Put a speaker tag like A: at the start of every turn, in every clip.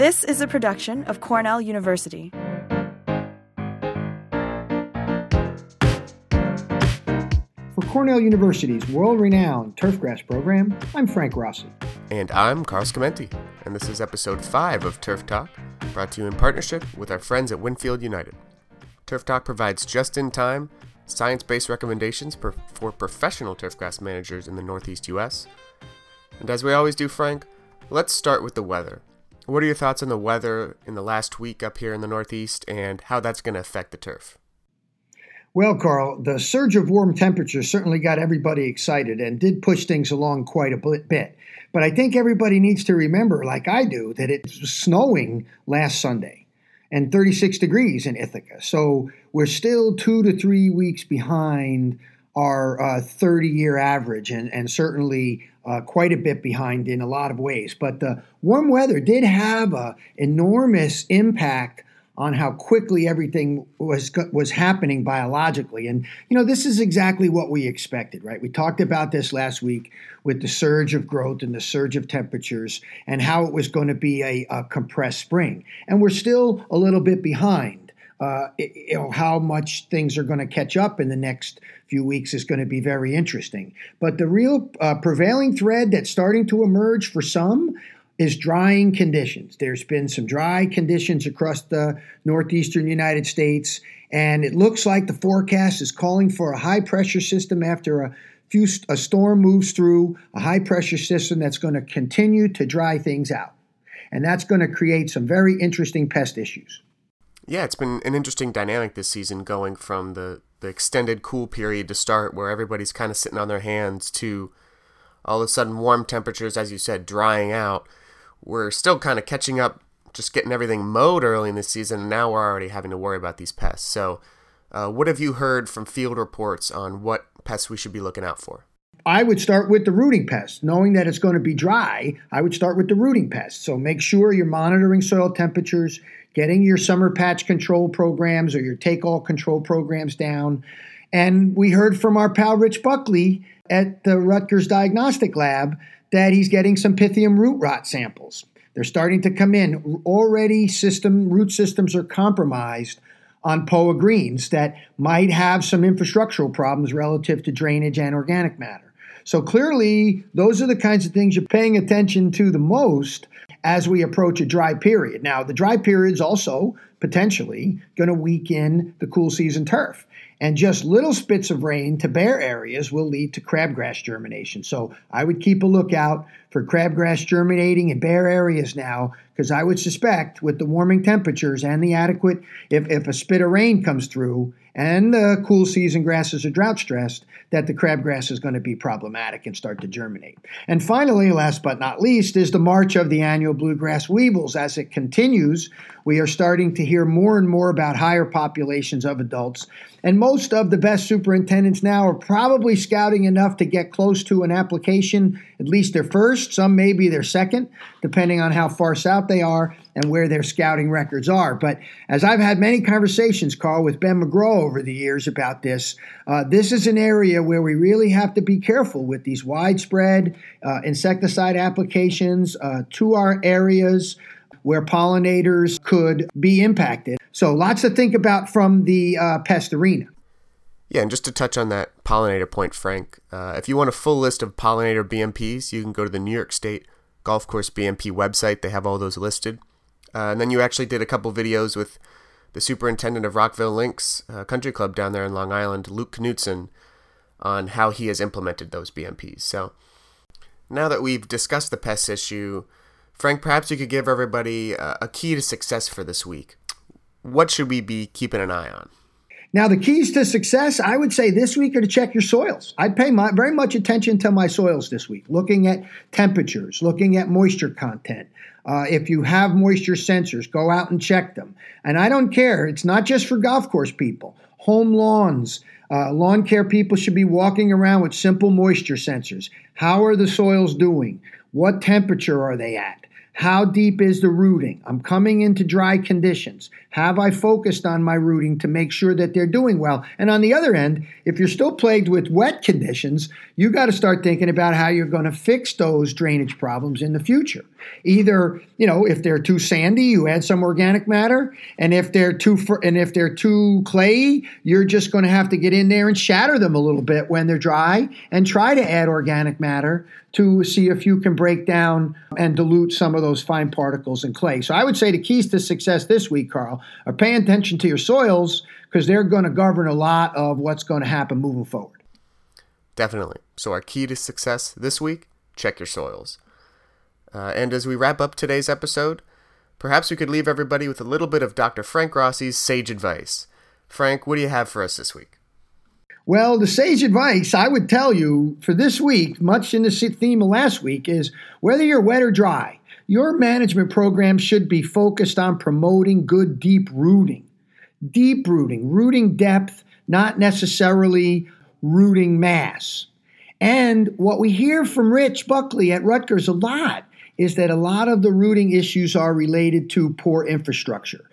A: This is a production of Cornell University.
B: For Cornell University's world renowned turfgrass program, I'm Frank Rossi.
C: And I'm Carl Scamenti, and this is episode 5 of Turf Talk, brought to you in partnership with our friends at Winfield United. Turf Talk provides just in time, science based recommendations per- for professional turfgrass managers in the Northeast US. And as we always do, Frank, let's start with the weather. What are your thoughts on the weather in the last week up here in the Northeast and how that's going to affect the turf?
B: Well, Carl, the surge of warm temperatures certainly got everybody excited and did push things along quite a bit. But I think everybody needs to remember, like I do, that it was snowing last Sunday and 36 degrees in Ithaca. So we're still two to three weeks behind our 30 uh, year average and, and certainly uh, quite a bit behind in a lot of ways. But the warm weather did have an enormous impact on how quickly everything was was happening biologically. And you know, this is exactly what we expected, right? We talked about this last week with the surge of growth and the surge of temperatures and how it was going to be a, a compressed spring. And we're still a little bit behind. Uh, you know how much things are going to catch up in the next few weeks is going to be very interesting. But the real uh, prevailing thread that's starting to emerge for some is drying conditions. There's been some dry conditions across the northeastern United States, and it looks like the forecast is calling for a high pressure system after a few a storm moves through a high pressure system that's going to continue to dry things out. And that's going to create some very interesting pest issues.
C: Yeah, it's been an interesting dynamic this season going from the, the extended cool period to start where everybody's kind of sitting on their hands to all of a sudden warm temperatures, as you said, drying out we're still kind of catching up, just getting everything mowed early in the season, and now we're already having to worry about these pests. So, uh, what have you heard from field reports on what pests we should be looking out for?
B: I would start with the rooting pests. Knowing that it's going to be dry, I would start with the rooting pests. So make sure you're monitoring soil temperatures, getting your summer patch control programs or your take all control programs down. And we heard from our pal Rich Buckley at the Rutgers Diagnostic Lab that he's getting some Pythium root rot samples. They're starting to come in. Already, system root systems are compromised on POA greens that might have some infrastructural problems relative to drainage and organic matter. So clearly, those are the kinds of things you're paying attention to the most as we approach a dry period. Now, the dry period is also potentially going to weaken the cool season turf and just little spits of rain to bare areas will lead to crabgrass germination. So I would keep a lookout for crabgrass germinating in bare areas now, because I would suspect with the warming temperatures and the adequate, if, if a spit of rain comes through and the cool season grasses are drought stressed, that the crabgrass is going to be problematic and start to germinate. And finally, last but not least, is the march of the annual bluegrass weevils. As it continues, we are starting to hear more and more about higher populations of adults. And most of the best superintendents now are probably scouting enough to get close to an application, at least their first, some maybe their second, depending on how far south they are and where their scouting records are. But as I've had many conversations, Carl, with Ben McGraw over the years about this, uh, this is an area where we really have to be careful with these widespread uh, insecticide applications uh, to our areas where pollinators could be impacted. So lots to think about from the uh, pest arena.
C: Yeah, and just to touch on that pollinator point, Frank, uh, if you want a full list of pollinator BMPs, you can go to the New York State Golf Course BMP website. They have all those listed. Uh, and then you actually did a couple videos with the superintendent of Rockville Links uh, Country Club down there in Long Island, Luke Knutson, on how he has implemented those BMPs. So now that we've discussed the pest issue, Frank, perhaps you could give everybody a, a key to success for this week. What should we be keeping an eye on?
B: Now, the keys to success, I would say this week are to check your soils. I'd pay my, very much attention to my soils this week, looking at temperatures, looking at moisture content. Uh, if you have moisture sensors, go out and check them. And I don't care, it's not just for golf course people, home lawns. Uh, lawn care people should be walking around with simple moisture sensors. How are the soils doing? What temperature are they at? How deep is the rooting? I'm coming into dry conditions. Have I focused on my rooting to make sure that they're doing well? And on the other end, if you're still plagued with wet conditions, you got to start thinking about how you're going to fix those drainage problems in the future. Either, you know, if they're too sandy, you add some organic matter, and if they're too fr- and if they're too clayey, you're just going to have to get in there and shatter them a little bit when they're dry and try to add organic matter to see if you can break down and dilute some of those fine particles in clay. So I would say the keys to success this week, Carl, are paying attention to your soils because they're going to govern a lot of what's going to happen moving forward.
C: Definitely. So our key to success this week, check your soils. Uh, and as we wrap up today's episode, perhaps we could leave everybody with a little bit of Dr. Frank Rossi's sage advice. Frank, what do you have for us this week?
B: Well, the sage advice I would tell you for this week, much in the theme of last week, is whether you're wet or dry, your management program should be focused on promoting good deep rooting. Deep rooting, rooting depth, not necessarily rooting mass. And what we hear from Rich Buckley at Rutgers a lot is that a lot of the rooting issues are related to poor infrastructure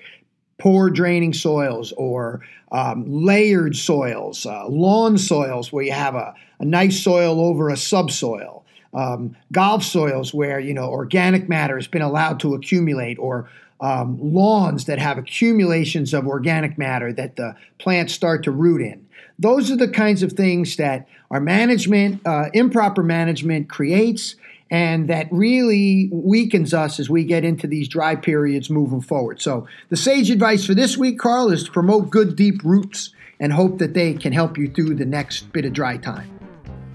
B: poor draining soils or um, layered soils, uh, lawn soils where you have a, a nice soil over a subsoil, um, golf soils where you know organic matter has been allowed to accumulate, or um, lawns that have accumulations of organic matter that the plants start to root in. Those are the kinds of things that our management, uh, improper management, creates and that really weakens us as we get into these dry periods moving forward. So, the sage advice for this week, Carl, is to promote good deep roots and hope that they can help you through the next bit of dry time.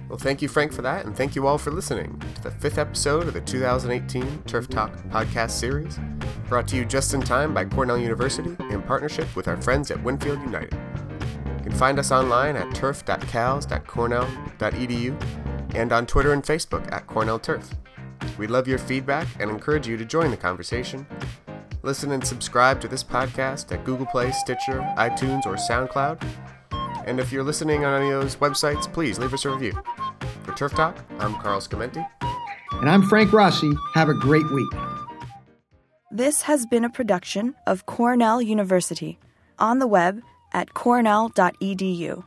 C: Well, thank you, Frank, for that, and thank you all for listening to the fifth episode of the 2018 Turf Talk podcast series, brought to you just in time by Cornell University in partnership with our friends at Winfield United. You can find us online at turf.cals.cornell.edu and on Twitter and Facebook at Cornell Turf. We'd love your feedback and encourage you to join the conversation. Listen and subscribe to this podcast at Google Play, Stitcher, iTunes, or SoundCloud. And if you're listening on any of those websites, please leave us a review. For Turf Talk, I'm Carl Scamenti.
B: And I'm Frank Rossi. Have a great week.
A: This has been a production of Cornell University on the web at cornell.edu.